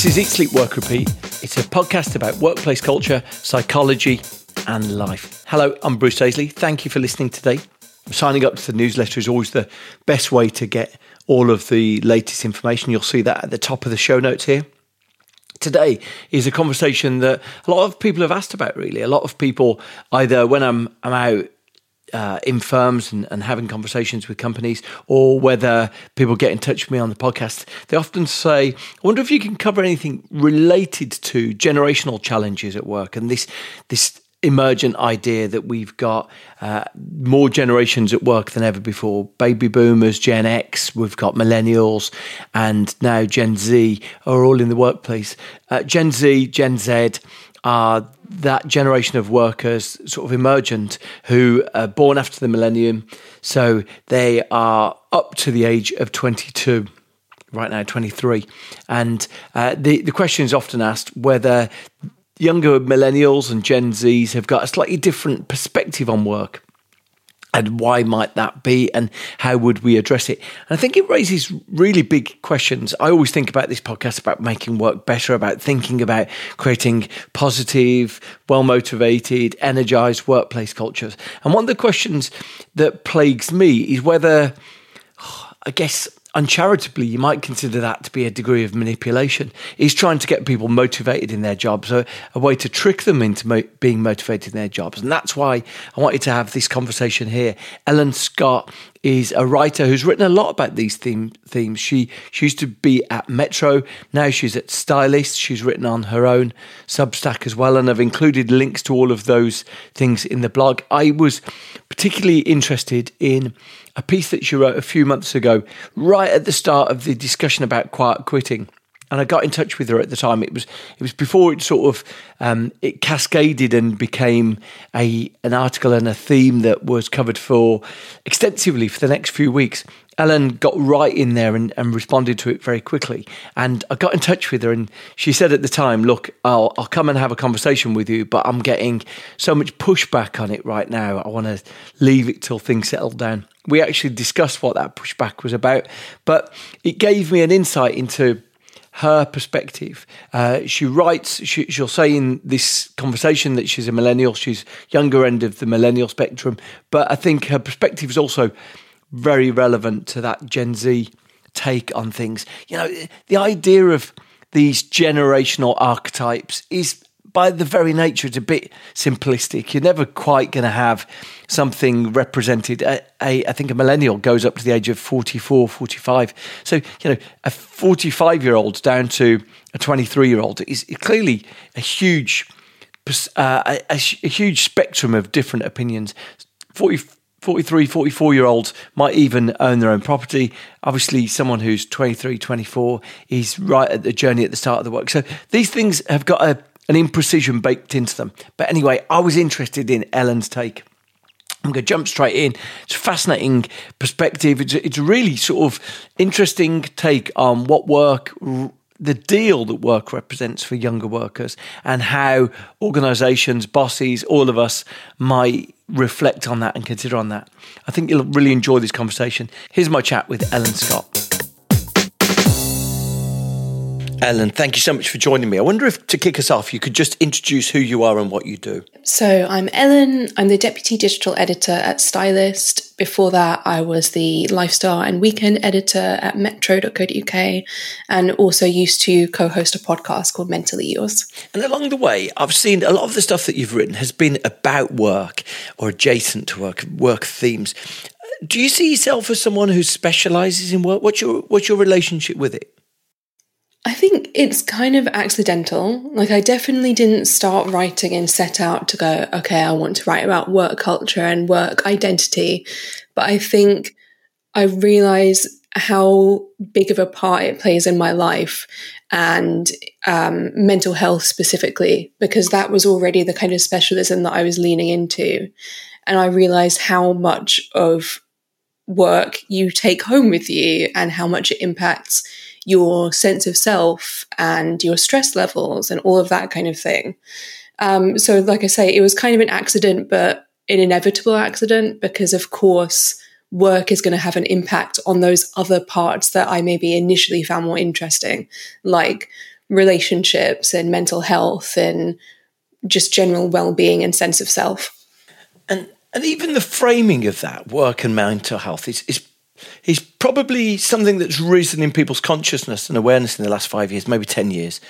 This is Eat, Sleep, Work, Repeat. It's a podcast about workplace culture, psychology, and life. Hello, I'm Bruce Daisley. Thank you for listening today. Signing up to the newsletter is always the best way to get all of the latest information. You'll see that at the top of the show notes here. Today is a conversation that a lot of people have asked about, really. A lot of people, either when I'm, I'm out uh, in firms and, and, having conversations with companies, or whether people get in touch with me on the podcast, they often say, "I wonder if you can cover anything related to generational challenges at work." And this this emergent idea that we've got uh, more generations at work than ever before baby boomers gen x we've got millennials and now gen z are all in the workplace uh, gen z gen z are that generation of workers, sort of emergent, who are born after the millennium. So they are up to the age of 22, right now, 23. And uh, the, the question is often asked whether younger millennials and Gen Zs have got a slightly different perspective on work and why might that be and how would we address it? And i think it raises really big questions. I always think about this podcast about making work better about thinking about creating positive well motivated energized workplace cultures. And one of the questions that plagues me is whether i guess uncharitably, you might consider that to be a degree of manipulation. He's trying to get people motivated in their jobs, a, a way to trick them into mo- being motivated in their jobs. And that's why I wanted to have this conversation here. Ellen Scott is a writer who's written a lot about these theme, themes. She, she used to be at Metro, now she's at Stylist. She's written on her own Substack as well, and I've included links to all of those things in the blog. I was particularly interested in a piece that she wrote a few months ago, right at the start of the discussion about quiet quitting. And I got in touch with her at the time. It was it was before it sort of um, it cascaded and became a an article and a theme that was covered for extensively for the next few weeks. Ellen got right in there and, and, responded to it very quickly. And I got in touch with her, and she said at the time, Look, I'll, I'll come and have a conversation with you, but I'm getting so much pushback on it right now. I want to leave it till things settle down. We actually discussed what that pushback was about, but it gave me an insight into her perspective. Uh, she writes, she, will say in this conversation that she's a millennial, she's younger end of the millennial spectrum, but I think her perspective is also very relevant to that Gen Z take on things. You know, the idea of these generational archetypes is by the very nature, it's a bit simplistic. You're never quite going to have something represented. A, a, I think a millennial goes up to the age of 44, 45. So, you know, a 45 year old down to a 23 year old is clearly a huge, uh, a, a, huge spectrum of different opinions. 40, 43, 44 year olds might even own their own property. Obviously, someone who's 23, 24 is right at the journey at the start of the work. So these things have got a, an imprecision baked into them. But anyway, I was interested in Ellen's take. I'm going to jump straight in. It's a fascinating perspective. It's, it's a really sort of interesting take on what work the deal that work represents for younger workers and how organizations, bosses, all of us might reflect on that and consider on that. I think you'll really enjoy this conversation. Here's my chat with Ellen Scott. Ellen, thank you so much for joining me. I wonder if to kick us off, you could just introduce who you are and what you do. So, I'm Ellen. I'm the deputy digital editor at Stylist. Before that, I was the lifestyle and weekend editor at metro.co.uk and also used to co host a podcast called Mentally Yours. And along the way, I've seen a lot of the stuff that you've written has been about work or adjacent to work, work themes. Do you see yourself as someone who specializes in work? What's your, what's your relationship with it? I think it's kind of accidental. Like, I definitely didn't start writing and set out to go, okay, I want to write about work culture and work identity. But I think I realize how big of a part it plays in my life and um, mental health specifically, because that was already the kind of specialism that I was leaning into. And I realized how much of work you take home with you and how much it impacts your sense of self and your stress levels and all of that kind of thing. Um, so, like I say, it was kind of an accident, but an inevitable accident because, of course, work is going to have an impact on those other parts that I maybe initially found more interesting, like relationships and mental health and just general well-being and sense of self. And and even the framing of that work and mental health is, is He's probably something that's risen in people's consciousness and awareness in the last five years, maybe 10 years.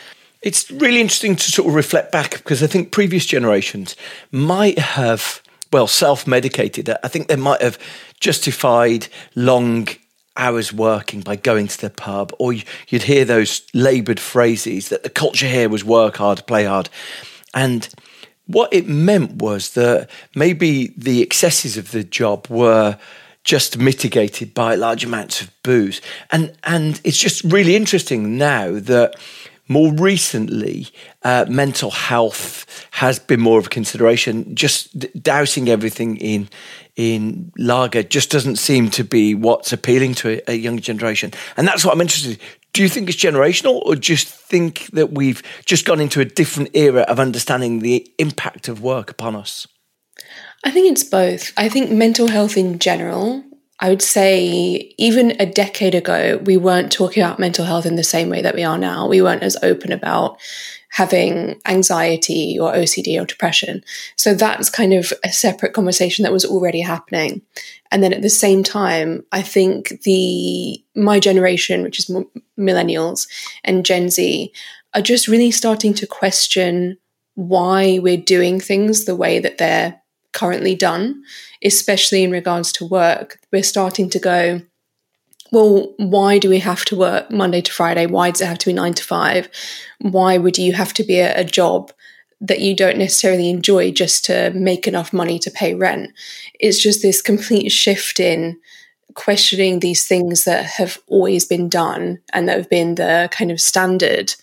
It's really interesting to sort of reflect back because I think previous generations might have, well, self medicated. I think they might have justified long hours working by going to the pub, or you'd hear those laboured phrases that the culture here was work hard, play hard. And what it meant was that maybe the excesses of the job were just mitigated by large amounts of booze. And and it's just really interesting now that more recently, uh, mental health has been more of a consideration. Just dousing everything in in lager just doesn't seem to be what's appealing to a, a younger generation, and that's what I'm interested. in. Do you think it's generational, or just think that we've just gone into a different era of understanding the impact of work upon us? I think it's both. I think mental health in general, I would say even a decade ago, we weren't talking about mental health in the same way that we are now. We weren't as open about having anxiety or OCD or depression. So that's kind of a separate conversation that was already happening. And then at the same time, I think the my generation, which is millennials and Gen Z, are just really starting to question why we're doing things the way that they're currently done, especially in regards to work. We're starting to go, well, why do we have to work Monday to Friday? Why does it have to be nine to five? Why would you have to be at a job that you don't necessarily enjoy just to make enough money to pay rent? It's just this complete shift in questioning these things that have always been done and that have been the kind of standard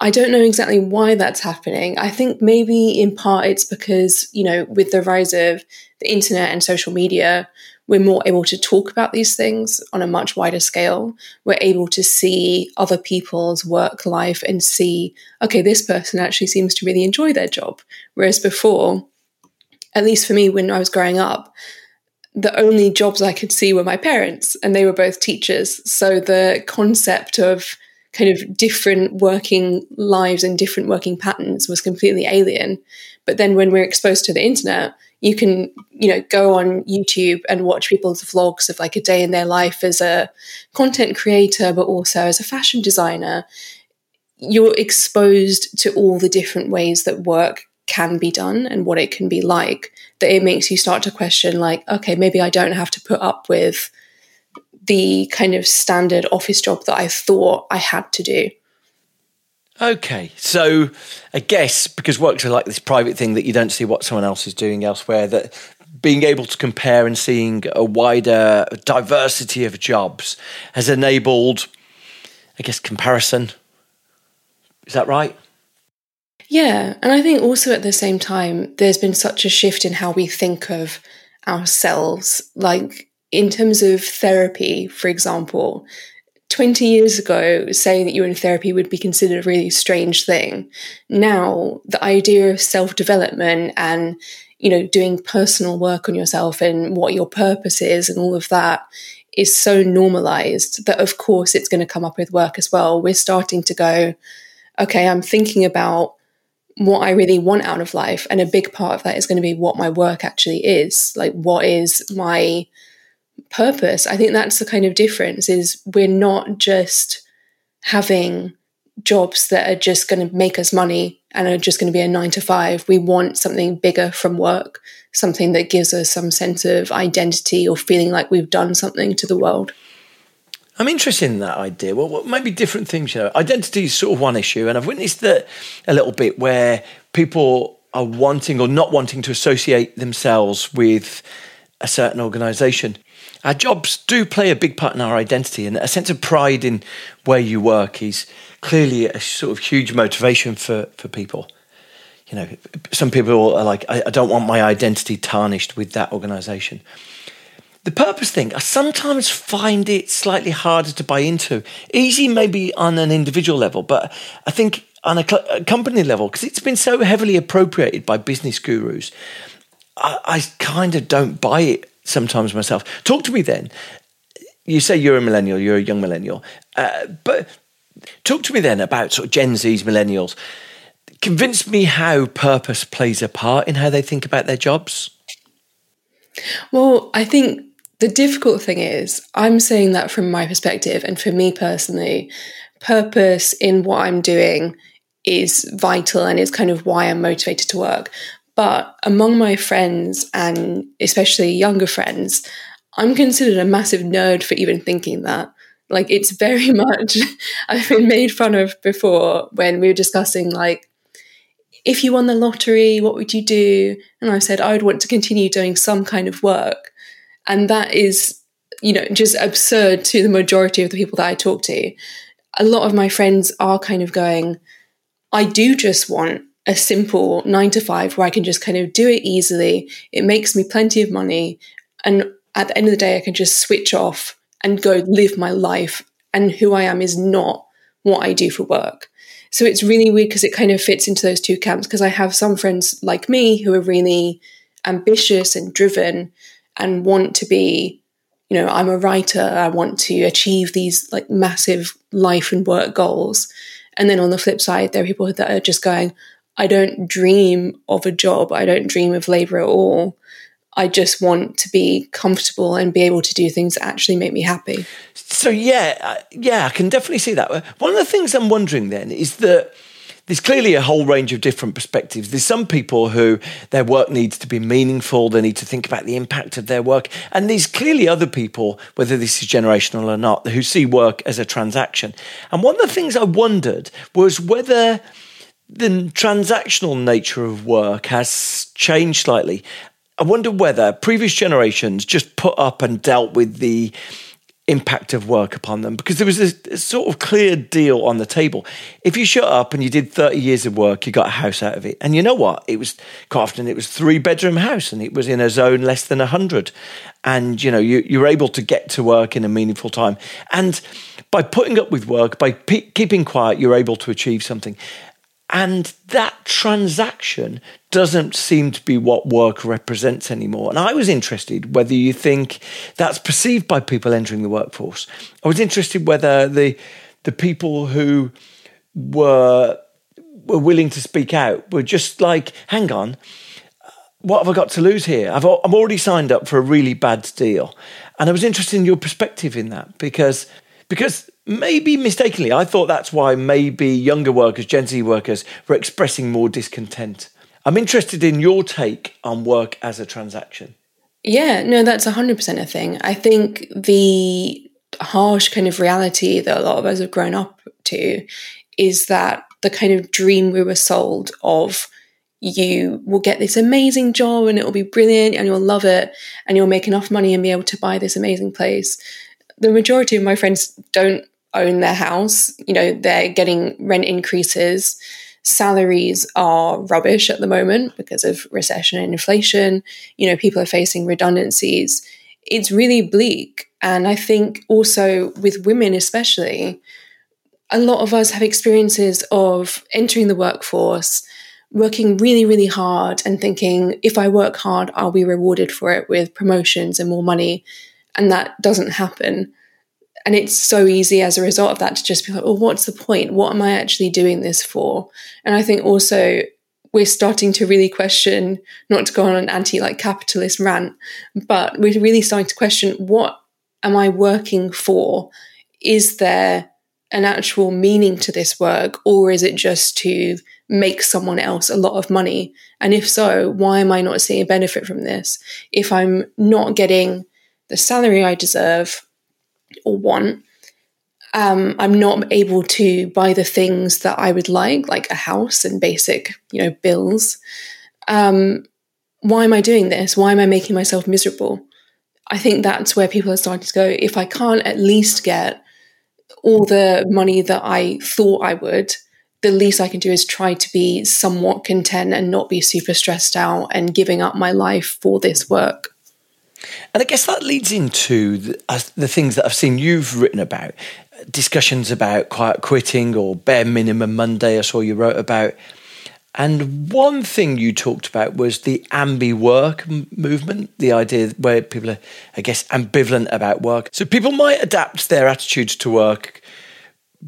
I don't know exactly why that's happening. I think maybe in part it's because, you know, with the rise of the internet and social media, we're more able to talk about these things on a much wider scale. We're able to see other people's work life and see, okay, this person actually seems to really enjoy their job. Whereas before, at least for me when I was growing up, the only jobs I could see were my parents, and they were both teachers. So the concept of kind of different working lives and different working patterns was completely alien. But then when we're exposed to the internet, you can, you know, go on YouTube and watch people's vlogs of like a day in their life as a content creator, but also as a fashion designer. You're exposed to all the different ways that work can be done and what it can be like that it makes you start to question like okay maybe i don't have to put up with the kind of standard office job that I thought I had to do. Okay, so I guess because works are like this private thing that you don't see what someone else is doing elsewhere, that being able to compare and seeing a wider diversity of jobs has enabled, I guess, comparison. Is that right? Yeah, and I think also at the same time, there's been such a shift in how we think of ourselves. Like, in terms of therapy, for example, 20 years ago, saying that you were in therapy would be considered a really strange thing. Now, the idea of self development and you know, doing personal work on yourself and what your purpose is and all of that is so normalized that, of course, it's going to come up with work as well. We're starting to go, okay, I'm thinking about what I really want out of life. And a big part of that is going to be what my work actually is. Like, what is my purpose? I think that's the kind of difference is we're not just having jobs that are just going to make us money and are just going to be a nine to five. We want something bigger from work, something that gives us some sense of identity or feeling like we've done something to the world. I'm interested in that idea. Well, well, maybe different things. You know, identity is sort of one issue, and I've witnessed that a little bit where people are wanting or not wanting to associate themselves with a certain organisation. Our jobs do play a big part in our identity, and a sense of pride in where you work is clearly a sort of huge motivation for for people. You know, some people are like, I, I don't want my identity tarnished with that organisation the purpose thing, I sometimes find it slightly harder to buy into. Easy maybe on an individual level, but I think on a, cl- a company level, because it's been so heavily appropriated by business gurus, I, I kind of don't buy it sometimes myself. Talk to me then. You say you're a millennial, you're a young millennial, uh, but talk to me then about sort of Gen Z's millennials. Convince me how purpose plays a part in how they think about their jobs. Well, I think the difficult thing is, I'm saying that from my perspective, and for me personally, purpose in what I'm doing is vital and is kind of why I'm motivated to work. But among my friends, and especially younger friends, I'm considered a massive nerd for even thinking that. Like, it's very much, I've been made fun of before when we were discussing, like, if you won the lottery, what would you do? And I said, I would want to continue doing some kind of work. And that is, you know, just absurd to the majority of the people that I talk to. A lot of my friends are kind of going, I do just want a simple nine to five where I can just kind of do it easily. It makes me plenty of money. And at the end of the day, I can just switch off and go live my life. And who I am is not what I do for work. So it's really weird because it kind of fits into those two camps. Because I have some friends like me who are really ambitious and driven and want to be you know i'm a writer i want to achieve these like massive life and work goals and then on the flip side there are people that are just going i don't dream of a job i don't dream of labor at all i just want to be comfortable and be able to do things that actually make me happy so yeah uh, yeah i can definitely see that one of the things i'm wondering then is that there's clearly a whole range of different perspectives. There's some people who their work needs to be meaningful, they need to think about the impact of their work. And there's clearly other people, whether this is generational or not, who see work as a transaction. And one of the things I wondered was whether the transactional nature of work has changed slightly. I wonder whether previous generations just put up and dealt with the impact of work upon them because there was a, sort of clear deal on the table. If you shut up and you did 30 years of work, you got a house out of it. And you know what? It was quite often it was three bedroom house and it was in a zone less than 100. And you know, you, you able to get to work in a meaningful time. And by putting up with work, by pe- keeping quiet, you're able to achieve something. And that transaction doesn't seem to be what work represents anymore. And I was interested whether you think that's perceived by people entering the workforce. I was interested whether the the people who were were willing to speak out were just like, hang on, what have I got to lose here? I've I'm already signed up for a really bad deal, and I was interested in your perspective in that because because maybe mistakenly, I thought that's why maybe younger workers, Gen Z workers, were expressing more discontent. I'm interested in your take on work as a transaction. Yeah, no, that's 100% a thing. I think the harsh kind of reality that a lot of us have grown up to is that the kind of dream we were sold of you will get this amazing job and it will be brilliant and you'll love it and you'll make enough money and be able to buy this amazing place the majority of my friends don't own their house. You know, they're getting rent increases. Salaries are rubbish at the moment because of recession and inflation. You know, people are facing redundancies. It's really bleak. And I think also with women, especially, a lot of us have experiences of entering the workforce working really, really hard and thinking if I work hard, I'll be rewarded for it with promotions and more money. And that doesn't happen. And it's so easy as a result of that to just be like, well, what's the point? What am I actually doing this for? And I think also we're starting to really question, not to go on an anti like capitalist rant, but we're really starting to question what am I working for? Is there an actual meaning to this work, or is it just to make someone else a lot of money? And if so, why am I not seeing a benefit from this? If I'm not getting the salary I deserve or want, um, I'm not able to buy the things that I would like, like a house and basic, you know, bills. Um, why am I doing this? Why am I making myself miserable? I think that's where people are starting to go. If I can't at least get all the money that I thought I would, the least I can do is try to be somewhat content and not be super stressed out and giving up my life for this work. And I guess that leads into the, uh, the things that I've seen you've written about discussions about quiet quitting or bare minimum Monday. I saw you wrote about. And one thing you talked about was the ambi work movement, the idea where people are, I guess, ambivalent about work. So people might adapt their attitudes to work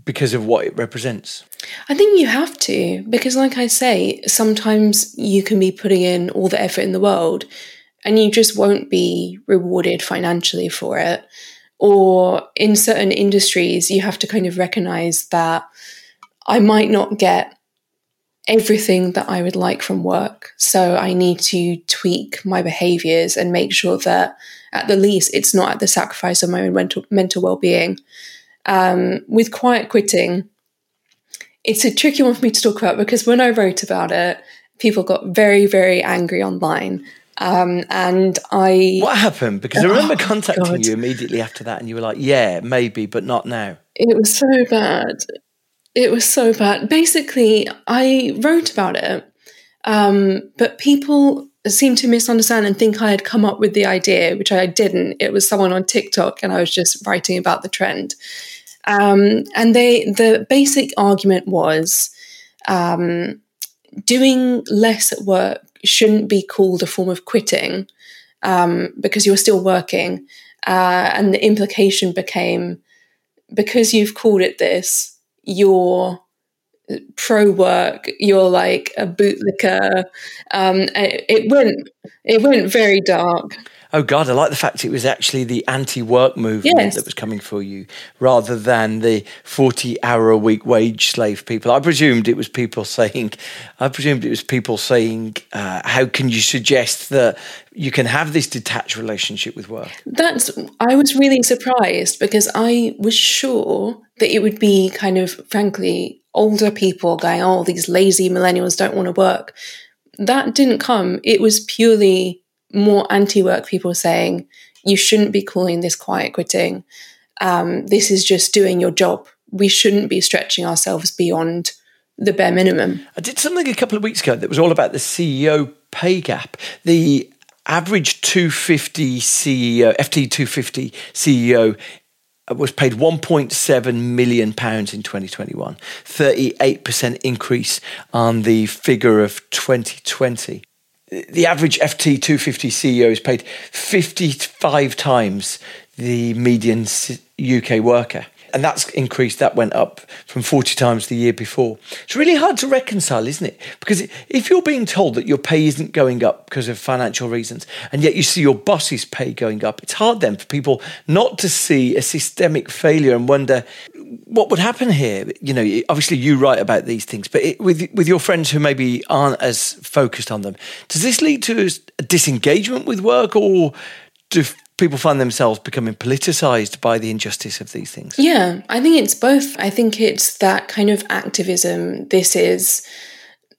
because of what it represents. I think you have to, because, like I say, sometimes you can be putting in all the effort in the world and you just won't be rewarded financially for it. Or in certain industries, you have to kind of recognize that I might not get everything that I would like from work. So I need to tweak my behaviors and make sure that at the least it's not at the sacrifice of my own mental, mental well-being. Um, with quiet quitting, it's a tricky one for me to talk about because when I wrote about it, people got very, very angry online. Um, and I. What happened? Because I remember oh, contacting God. you immediately after that, and you were like, "Yeah, maybe, but not now." It was so bad. It was so bad. Basically, I wrote about it, um, but people seemed to misunderstand and think I had come up with the idea, which I didn't. It was someone on TikTok, and I was just writing about the trend. Um, and they, the basic argument was um, doing less at work shouldn't be called a form of quitting um, because you're still working. Uh, and the implication became because you've called it this, you're pro work, you're like a bootlicker. Um, it, it went it went very dark. Oh God, I like the fact it was actually the anti-work movement yes. that was coming for you, rather than the forty-hour-a-week wage slave people. I presumed it was people saying, I presumed it was people saying, uh, "How can you suggest that you can have this detached relationship with work?" That's. I was really surprised because I was sure that it would be kind of, frankly, older people going, "Oh, these lazy millennials don't want to work." That didn't come. It was purely more anti work people saying, you shouldn't be calling this quiet quitting. Um, this is just doing your job. We shouldn't be stretching ourselves beyond the bare minimum. I did something a couple of weeks ago that was all about the CEO pay gap. The average 250 CEO, FTSE 250 CEO was paid 1.7 million pounds in 2021, 38% increase on the figure of 2020 the average FTSE 250 CEO is paid 55 times the median UK worker. And that's increased, that went up from 40 times the year before. It's really hard to reconcile, isn't it? Because if you're being told that your pay isn't going up because of financial reasons, and yet you see your boss's pay going up, it's hard then for people not to see a systemic failure and wonder what would happen here? You know, obviously you write about these things, but it, with with your friends who maybe aren't as focused on them, does this lead to a disengagement with work, or do people find themselves becoming politicized by the injustice of these things? Yeah, I think it's both. I think it's that kind of activism. This is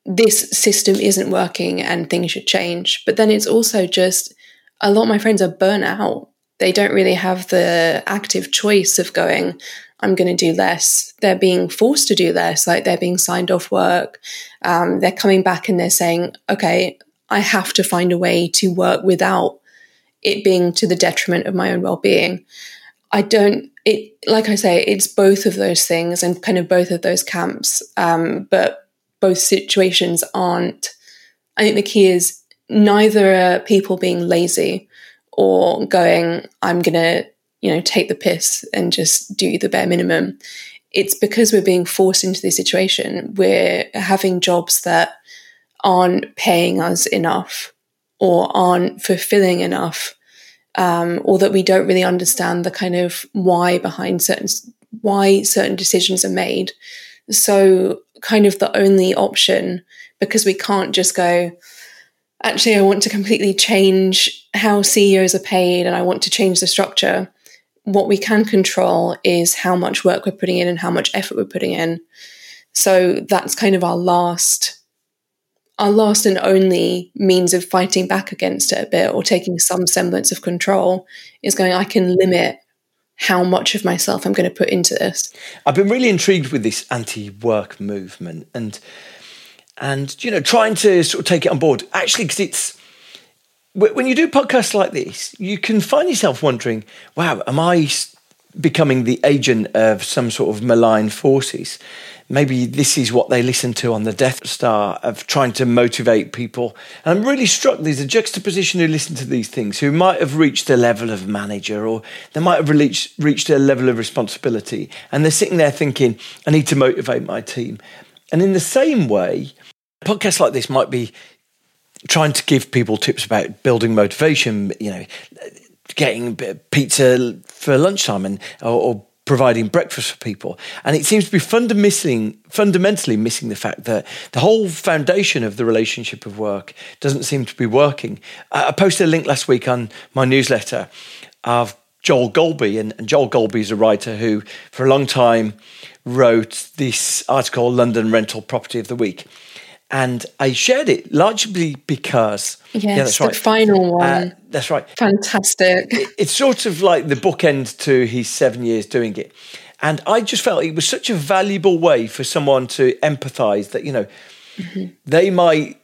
this system isn't working and things should change. But then it's also just a lot of my friends are burnt out. They don't really have the active choice of going, I'm going to do less. They're being forced to do less, like they're being signed off work. Um, they're coming back and they're saying, okay, I have to find a way to work without it being to the detriment of my own well being. I don't, it, like I say, it's both of those things and kind of both of those camps. Um, but both situations aren't. I think the key is neither are people being lazy or going, I'm going to, you know, take the piss and just do the bare minimum. It's because we're being forced into this situation. We're having jobs that aren't paying us enough or aren't fulfilling enough, um, or that we don't really understand the kind of why behind certain why certain decisions are made. So, kind of the only option because we can't just go. Actually, I want to completely change how CEOs are paid, and I want to change the structure. What we can control is how much work we're putting in and how much effort we're putting in. So that's kind of our last our last and only means of fighting back against it a bit or taking some semblance of control is going, I can limit how much of myself I'm going to put into this. I've been really intrigued with this anti-work movement and and you know trying to sort of take it on board actually because it's when you do podcasts like this you can find yourself wondering wow am I becoming the agent of some sort of malign forces maybe this is what they listen to on the Death Star of trying to motivate people. And I'm really struck there's a juxtaposition who listen to these things who might have reached a level of manager or they might have reached, reached a level of responsibility. And they're sitting there thinking, I need to motivate my team. And in the same way, podcasts like this might be trying to give people tips about building motivation, you know, getting pizza for lunchtime and or, or providing breakfast for people. And it seems to be fundamentally, fundamentally missing the fact that the whole foundation of the relationship of work doesn't seem to be working. I posted a link last week on my newsletter of Joel Golby, and, and Joel Golby is a writer who, for a long time, wrote this article, London Rental Property of the Week and I shared it largely because yes, yeah, that's right. the final uh, one. Uh, that's right. Fantastic. It, it's sort of like the bookend to his seven years doing it, and I just felt it was such a valuable way for someone to empathise that you know mm-hmm. they might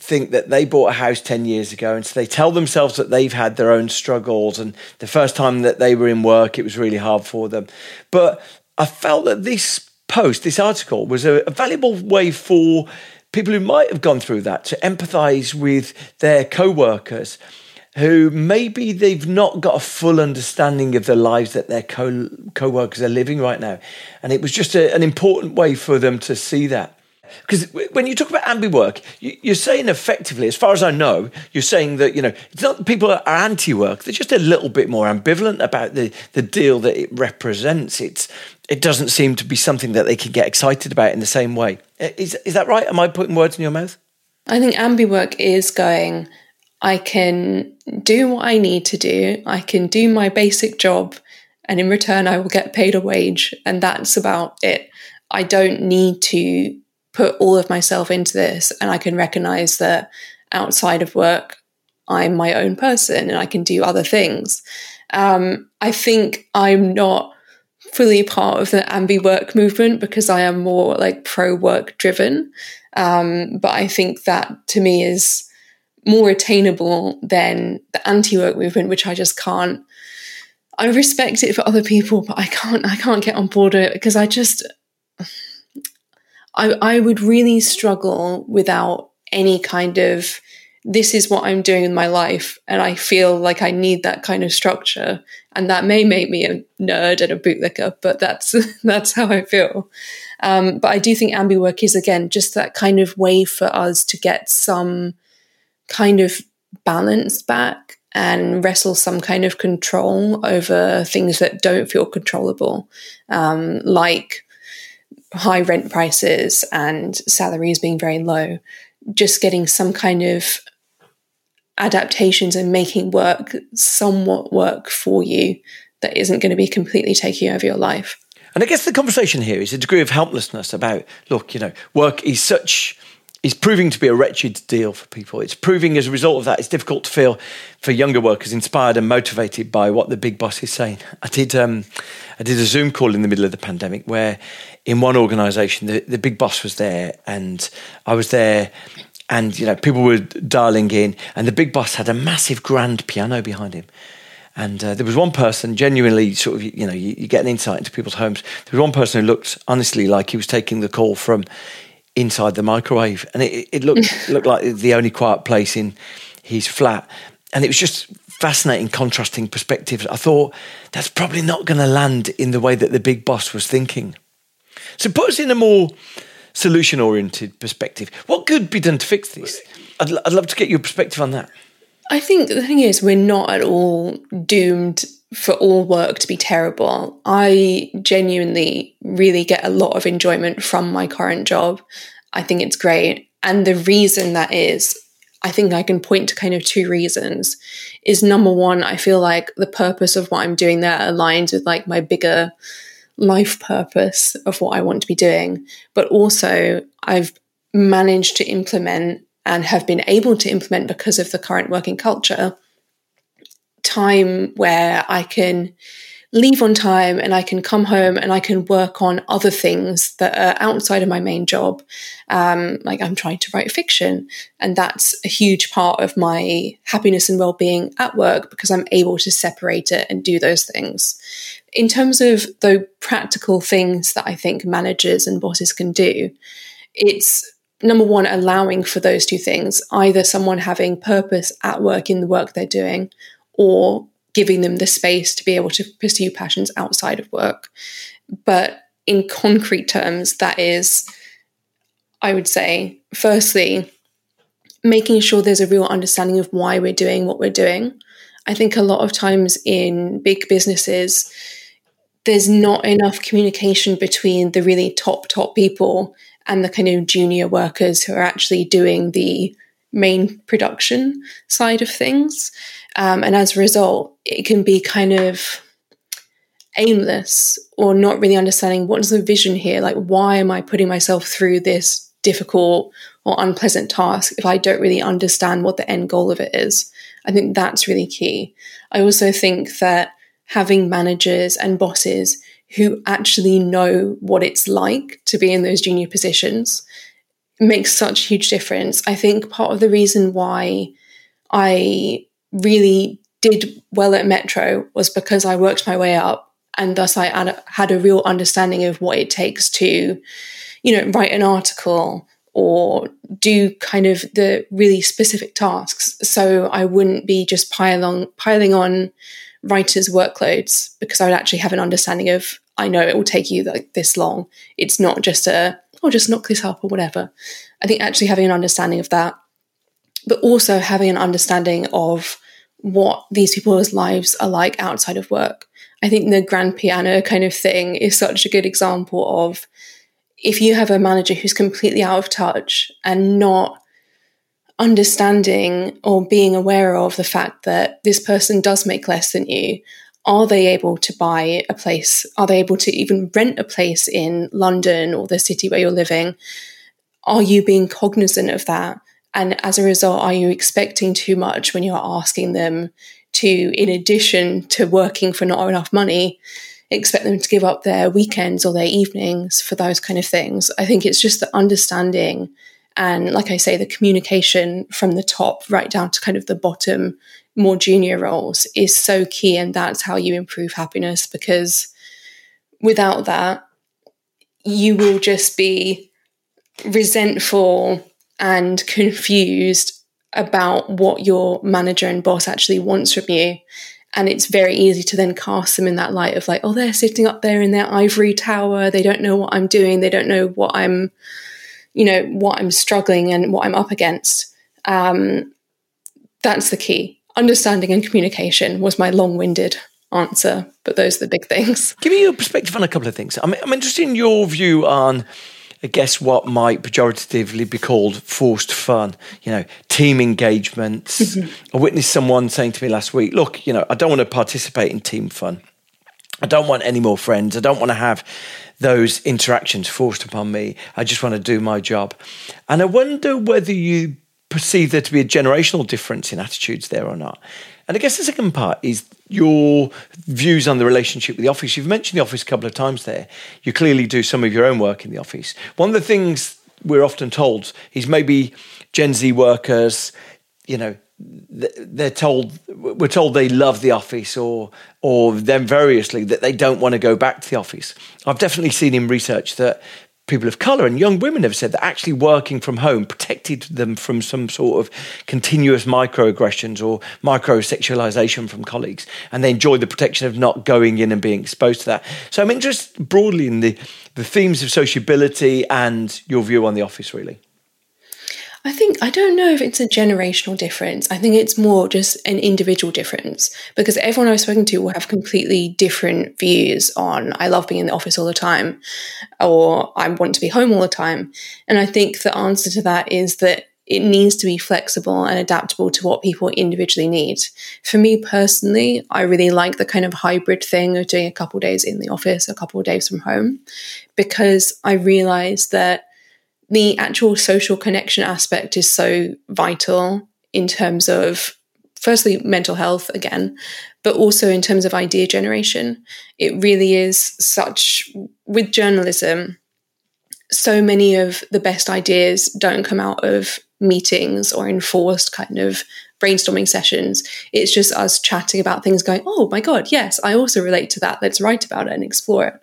think that they bought a house 10 years ago and so they tell themselves that they've had their own struggles and the first time that they were in work it was really hard for them but i felt that this post this article was a, a valuable way for people who might have gone through that to empathize with their co-workers who maybe they've not got a full understanding of the lives that their co- co-workers are living right now. And it was just a, an important way for them to see that because when you talk about ambi work, you're saying effectively, as far as I know, you're saying that you know it's not that people are anti-work; they're just a little bit more ambivalent about the the deal that it represents. It's it doesn't seem to be something that they can get excited about in the same way. Is is that right? Am I putting words in your mouth? I think ambi work is going. I can do what I need to do. I can do my basic job, and in return, I will get paid a wage, and that's about it. I don't need to put all of myself into this and I can recognize that outside of work, I'm my own person and I can do other things. Um, I think I'm not fully part of the ambi work movement because I am more like pro work driven. Um, but I think that to me is more attainable than the anti work movement, which I just can't. I respect it for other people, but I can't. I can't get on board it because I just I, I would really struggle without any kind of this is what I'm doing in my life, and I feel like I need that kind of structure. And that may make me a nerd and a bootlicker, but that's that's how I feel. Um, but I do think ambi work is again just that kind of way for us to get some kind of balance back and wrestle some kind of control over things that don't feel controllable, um, like high rent prices and salaries being very low, just getting some kind of adaptations and making work somewhat work for you that isn't going to be completely taking over your life. And I guess the conversation here is a degree of helplessness about look, you know, work is such is proving to be a wretched deal for people. It's proving as a result of that, it's difficult to feel for younger workers inspired and motivated by what the big boss is saying. I did um, I did a Zoom call in the middle of the pandemic where in one organisation the, the big boss was there and I was there and you know people were dialing in and the big boss had a massive grand piano behind him. And uh, there was one person genuinely sort of, you know, you, you get an insight into people's homes. There was one person who looked honestly like he was taking the call from inside the microwave, and it, it looked looked like the only quiet place in his flat, and it was just fascinating, contrasting perspectives. I thought that's probably not going to land in the way that the big boss was thinking. So put us in a more solution oriented perspective. What could be done to fix this? I'd, I'd love to get your perspective on that. I think the thing is, we're not at all doomed for all work to be terrible. I genuinely really get a lot of enjoyment from my current job. I think it's great. And the reason that is, I think I can point to kind of two reasons. Is number one, I feel like the purpose of what I'm doing there aligns with like my bigger life purpose of what I want to be doing. But also, I've managed to implement and have been able to implement because of the current working culture time where I can leave on time and I can come home and I can work on other things that are outside of my main job. Um, like I'm trying to write fiction, and that's a huge part of my happiness and well being at work because I'm able to separate it and do those things. In terms of the practical things that I think managers and bosses can do, it's number one, allowing for those two things either someone having purpose at work in the work they're doing, or giving them the space to be able to pursue passions outside of work. But in concrete terms, that is, I would say, firstly, making sure there's a real understanding of why we're doing what we're doing. I think a lot of times in big businesses, there's not enough communication between the really top, top people and the kind of junior workers who are actually doing the main production side of things. Um, and as a result, it can be kind of aimless or not really understanding what is the vision here? Like, why am I putting myself through this difficult or unpleasant task if I don't really understand what the end goal of it is? I think that's really key. I also think that having managers and bosses who actually know what it's like to be in those junior positions makes such a huge difference. I think part of the reason why I really did well at Metro was because I worked my way up and thus I had a real understanding of what it takes to, you know, write an article or do kind of the really specific tasks. So I wouldn't be just piling piling on writers' workloads because I would actually have an understanding of I know it will take you like this long. It's not just a oh just knock this up or whatever. I think actually having an understanding of that, but also having an understanding of what these people's lives are like outside of work. I think the grand piano kind of thing is such a good example of if you have a manager who's completely out of touch and not understanding or being aware of the fact that this person does make less than you, are they able to buy a place? Are they able to even rent a place in London or the city where you're living? Are you being cognizant of that? And as a result, are you expecting too much when you're asking them to, in addition to working for not enough money, expect them to give up their weekends or their evenings for those kind of things? I think it's just the understanding and, like I say, the communication from the top right down to kind of the bottom, more junior roles is so key. And that's how you improve happiness because without that, you will just be resentful and confused about what your manager and boss actually wants from you. And it's very easy to then cast them in that light of like, oh, they're sitting up there in their ivory tower. They don't know what I'm doing. They don't know what I'm, you know, what I'm struggling and what I'm up against. Um, that's the key. Understanding and communication was my long winded answer, but those are the big things. Give me your perspective on a couple of things. I'm, I'm interested in your view on I guess what might pejoratively be called forced fun, you know, team engagements. Mm-hmm. I witnessed someone saying to me last week, look, you know, I don't want to participate in team fun. I don't want any more friends. I don't want to have those interactions forced upon me. I just want to do my job. And I wonder whether you perceive there to be a generational difference in attitudes there or not. And I guess the second part is your views on the relationship with the office. You've mentioned the office a couple of times there. You clearly do some of your own work in the office. One of the things we're often told is maybe Gen Z workers, you know, they're told we're told they love the office or or them variously that they don't want to go back to the office. I've definitely seen in research that people of color and young women have said that actually working from home protected them from some sort of continuous microaggressions or microsexualization from colleagues. And they enjoy the protection of not going in and being exposed to that. So i'm interested broadly in the the themes of sociability and your view on the office really I think I don't know if it's a generational difference. I think it's more just an individual difference because everyone I've spoken to will have completely different views on I love being in the office all the time or I want to be home all the time. And I think the answer to that is that it needs to be flexible and adaptable to what people individually need. For me personally, I really like the kind of hybrid thing of doing a couple days in the office, a couple days from home, because I realize that the actual social connection aspect is so vital in terms of firstly mental health again but also in terms of idea generation. It really is such with journalism so many of the best ideas don't come out of meetings or enforced kind of brainstorming sessions. It's just us chatting about things going oh my god yes i also relate to that. Let's write about it and explore it.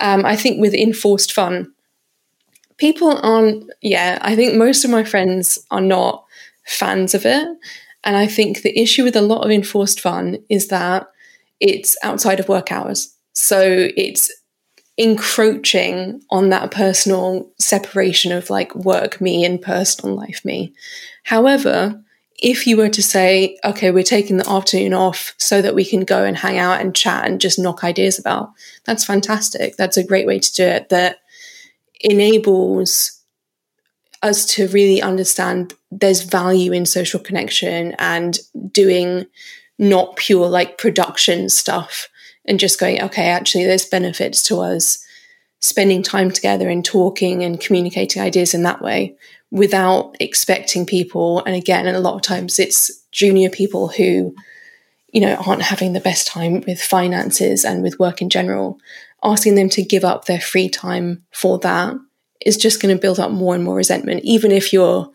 Um, i think with enforced fun people aren't, yeah, I think most of my friends are not fans of it. And I think the issue with a lot of enforced fun is that it's outside of work hours. So it's encroaching on that personal separation of like work me and personal life me. However, if you were to say, okay, we're taking the afternoon off so that we can go and hang out and chat and just knock ideas about, that's fantastic. That's a great way to do it. That enables us to really understand there's value in social connection and doing not pure like production stuff and just going, okay, actually, there's benefits to us spending time together and talking and communicating ideas in that way without expecting people. And again, a lot of times it's junior people who, you know, aren't having the best time with finances and with work in general asking them to give up their free time for that is just going to build up more and more resentment. Even if you're,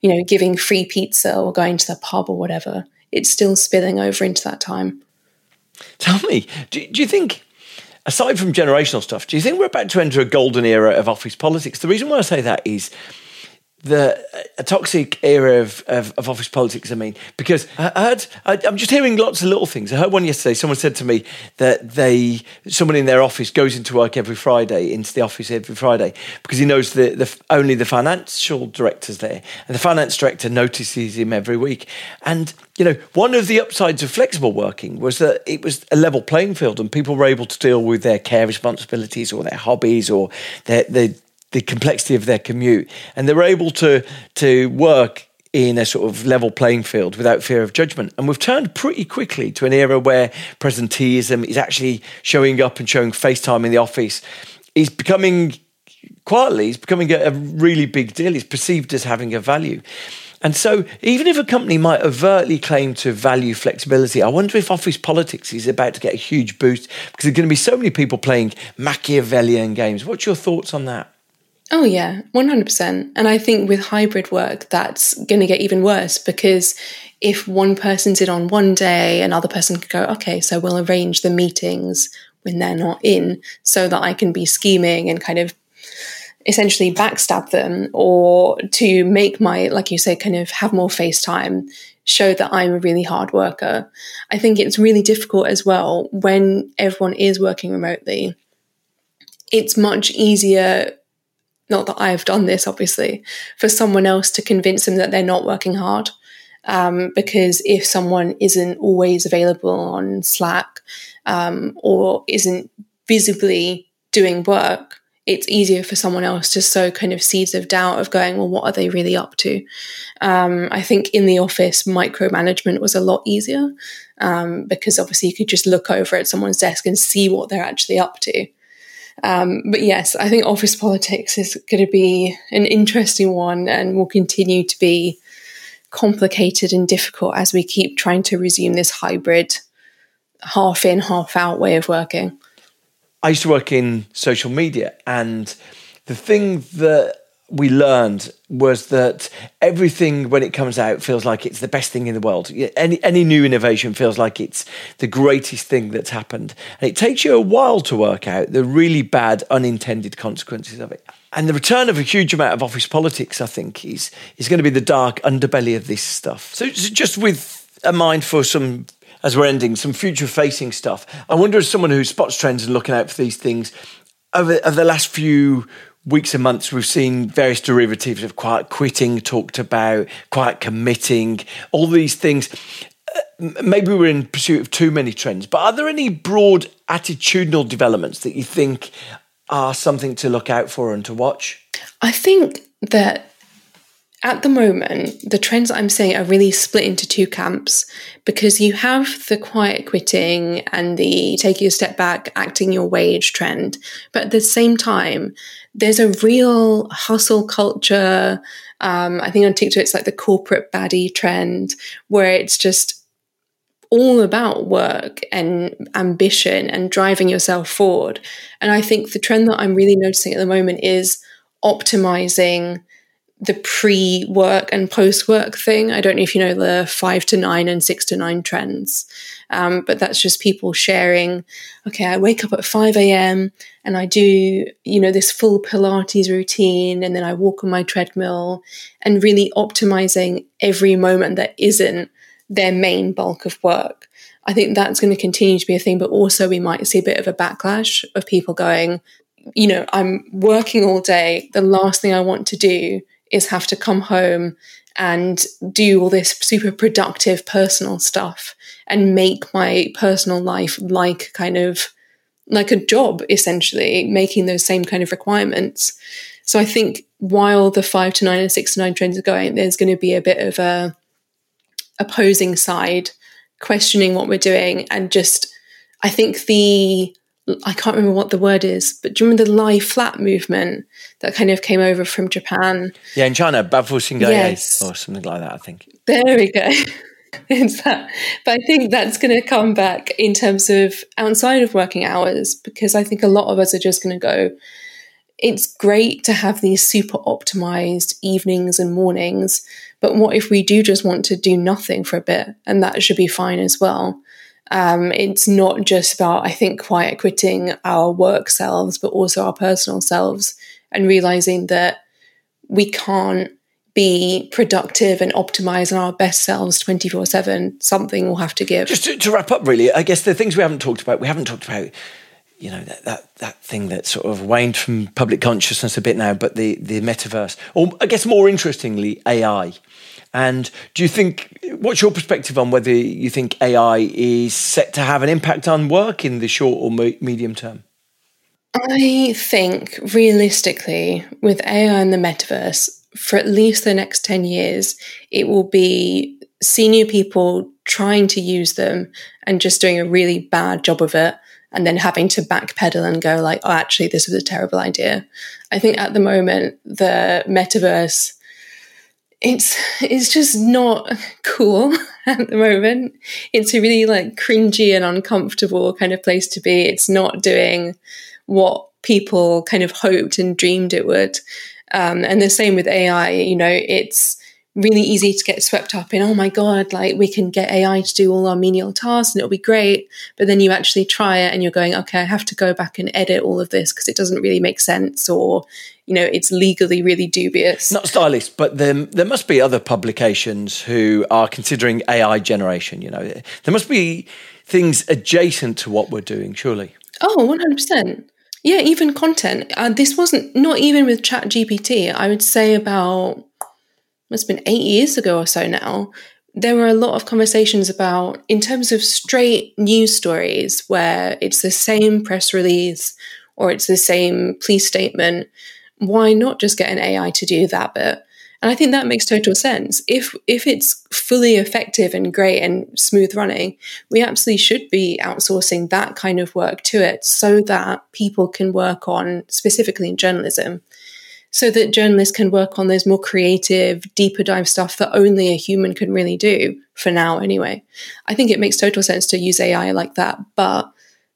you know, giving free pizza or going to the pub or whatever, it's still spilling over into that time. Tell me, do, do you think, aside from generational stuff, do you think we're about to enter a golden era of office politics? The reason why I say that is the a toxic era of, of, of, office politics. I mean, because I heard I, am just hearing lots of little things. I heard one yesterday. Someone said to me that they someone in their office goes into work every Friday into the office every Friday because he knows the, the only the financial director's there, and the finance director notices him every week. And you know, one of the upsides of flexible working was that it was a level playing field, and people were able to deal with their care responsibilities or their hobbies or their their the complexity of their commute, and they're able to to work in a sort of level playing field without fear of judgment. And we've turned pretty quickly to an era where presenteeism is actually showing up and showing FaceTime in the office. Is becoming quietly, it's becoming a, a really big deal. It's perceived as having a value. And so, even if a company might overtly claim to value flexibility, I wonder if office politics is about to get a huge boost because there's going to be so many people playing Machiavellian games. What's your thoughts on that? Oh, yeah, 100%. And I think with hybrid work, that's going to get even worse because if one person's in on one day, another person could go, okay, so we'll arrange the meetings when they're not in so that I can be scheming and kind of essentially backstab them or to make my, like you say, kind of have more FaceTime, show that I'm a really hard worker. I think it's really difficult as well when everyone is working remotely. It's much easier not that I've done this, obviously, for someone else to convince them that they're not working hard. Um, because if someone isn't always available on Slack um, or isn't visibly doing work, it's easier for someone else to sow kind of seeds of doubt of going, well, what are they really up to? Um, I think in the office, micromanagement was a lot easier um, because obviously you could just look over at someone's desk and see what they're actually up to. Um, but yes, I think office politics is going to be an interesting one and will continue to be complicated and difficult as we keep trying to resume this hybrid, half in, half out way of working. I used to work in social media, and the thing that we learned was that everything when it comes out feels like it's the best thing in the world. Any any new innovation feels like it's the greatest thing that's happened, and it takes you a while to work out the really bad unintended consequences of it. And the return of a huge amount of office politics, I think, is is going to be the dark underbelly of this stuff. So, so just with a mind for some as we're ending, some future facing stuff. I wonder, as someone who spots trends and looking out for these things, over, over the last few weeks and months, we've seen various derivatives of quiet quitting talked about, quiet committing, all these things. Uh, maybe we're in pursuit of too many trends, but are there any broad attitudinal developments that you think are something to look out for and to watch? I think that at the moment, the trends I'm seeing are really split into two camps because you have the quiet quitting and the taking a step back, acting your wage trend. But at the same time, there's a real hustle culture. Um, I think on TikTok, it's like the corporate baddie trend where it's just all about work and ambition and driving yourself forward. And I think the trend that I'm really noticing at the moment is optimizing the pre work and post work thing. I don't know if you know the five to nine and six to nine trends, um, but that's just people sharing. Okay, I wake up at 5 a.m. and I do, you know, this full Pilates routine, and then I walk on my treadmill and really optimizing every moment that isn't their main bulk of work. I think that's going to continue to be a thing, but also we might see a bit of a backlash of people going, you know, I'm working all day. The last thing I want to do is have to come home and do all this super productive personal stuff and make my personal life like kind of like a job essentially making those same kind of requirements. So i think while the 5 to 9 and 6 to 9 trends are going there's going to be a bit of a opposing side questioning what we're doing and just i think the I can't remember what the word is, but do you remember the lie flat movement that kind of came over from Japan? Yeah, in China, Bafu Xingye yes. or something like that, I think. There we go. it's that. But I think that's going to come back in terms of outside of working hours because I think a lot of us are just going to go, it's great to have these super optimized evenings and mornings, but what if we do just want to do nothing for a bit? And that should be fine as well. Um, it's not just about, I think, quiet quitting our work selves, but also our personal selves and realizing that we can't be productive and optimize on our best selves 24 7. Something will have to give. Just to, to, wrap up, really, I guess the things we haven't talked about, we haven't talked about. You know that, that that thing that sort of waned from public consciousness a bit now, but the the metaverse, or I guess more interestingly, AI. And do you think, what's your perspective on whether you think AI is set to have an impact on work in the short or medium term? I think realistically, with AI and the metaverse, for at least the next 10 years, it will be senior people trying to use them and just doing a really bad job of it and then having to backpedal and go like oh actually this was a terrible idea i think at the moment the metaverse it's it's just not cool at the moment. It's a really like cringy and uncomfortable kind of place to be. It's not doing what people kind of hoped and dreamed it would. Um, and the same with AI. You know, it's really easy to get swept up in, oh my God, like we can get AI to do all our menial tasks and it'll be great. But then you actually try it and you're going, okay, I have to go back and edit all of this because it doesn't really make sense or, you know, it's legally really dubious. Not stylist, but there, there must be other publications who are considering AI generation. You know, there must be things adjacent to what we're doing, surely. Oh, 100%. Yeah, even content. Uh, this wasn't, not even with Chat GPT, I would say about must have been eight years ago or so now, there were a lot of conversations about, in terms of straight news stories, where it's the same press release or it's the same police statement. Why not just get an AI to do that bit? And I think that makes total sense. If if it's fully effective and great and smooth running, we absolutely should be outsourcing that kind of work to it so that people can work on specifically in journalism so that journalists can work on those more creative, deeper dive stuff that only a human can really do for now, anyway. I think it makes total sense to use AI like that. But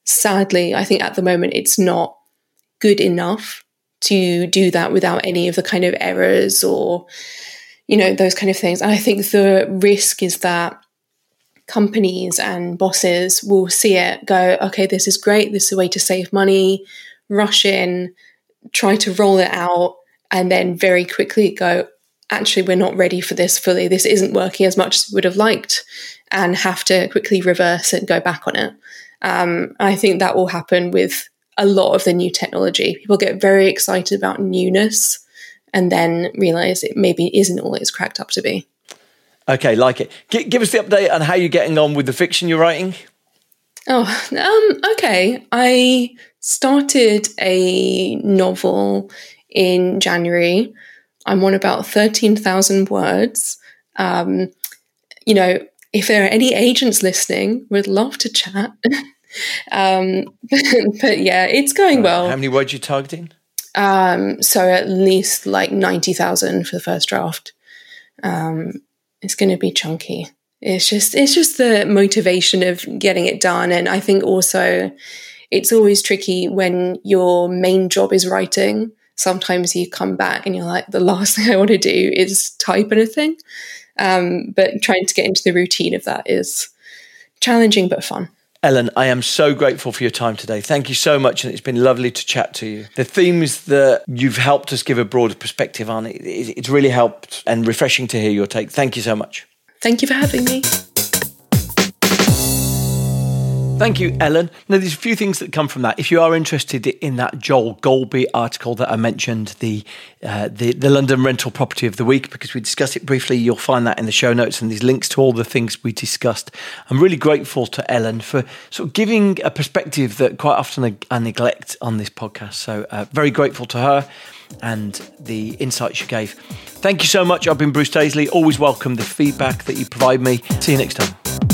sadly, I think at the moment it's not good enough to do that without any of the kind of errors or, you know, those kind of things. And I think the risk is that companies and bosses will see it, go, okay, this is great, this is a way to save money, rush in, try to roll it out, and then very quickly go, actually, we're not ready for this fully. This isn't working as much as we would have liked, and have to quickly reverse and go back on it. Um, I think that will happen with a lot of the new technology. People get very excited about newness and then realize it maybe isn't all it's cracked up to be. Okay, like it. G- give us the update on how you're getting on with the fiction you're writing. Oh, um, okay. I started a novel in January. I'm on about 13,000 words. Um, you know, if there are any agents listening, we'd love to chat. um, but yeah, it's going well. How many words are you targeting? Um, so at least like 90,000 for the first draft. Um, it's going to be chunky. It's just it's just the motivation of getting it done, and I think also it's always tricky when your main job is writing. Sometimes you come back and you're like, the last thing I want to do is type anything. Um, but trying to get into the routine of that is challenging but fun. Ellen, I am so grateful for your time today. Thank you so much, and it's been lovely to chat to you. The themes that you've helped us give a broader perspective on, it's really helped and refreshing to hear your take. Thank you so much. Thank you for having me. Thank you, Ellen. Now, there's a few things that come from that. If you are interested in that Joel Golby article that I mentioned, the, uh, the the London rental property of the week, because we discussed it briefly, you'll find that in the show notes and these links to all the things we discussed. I'm really grateful to Ellen for sort of giving a perspective that quite often I, neglect on this podcast. So, uh, very grateful to her and the insights she gave. Thank you so much. I've been Bruce Daisley. Always welcome the feedback that you provide me. See you next time.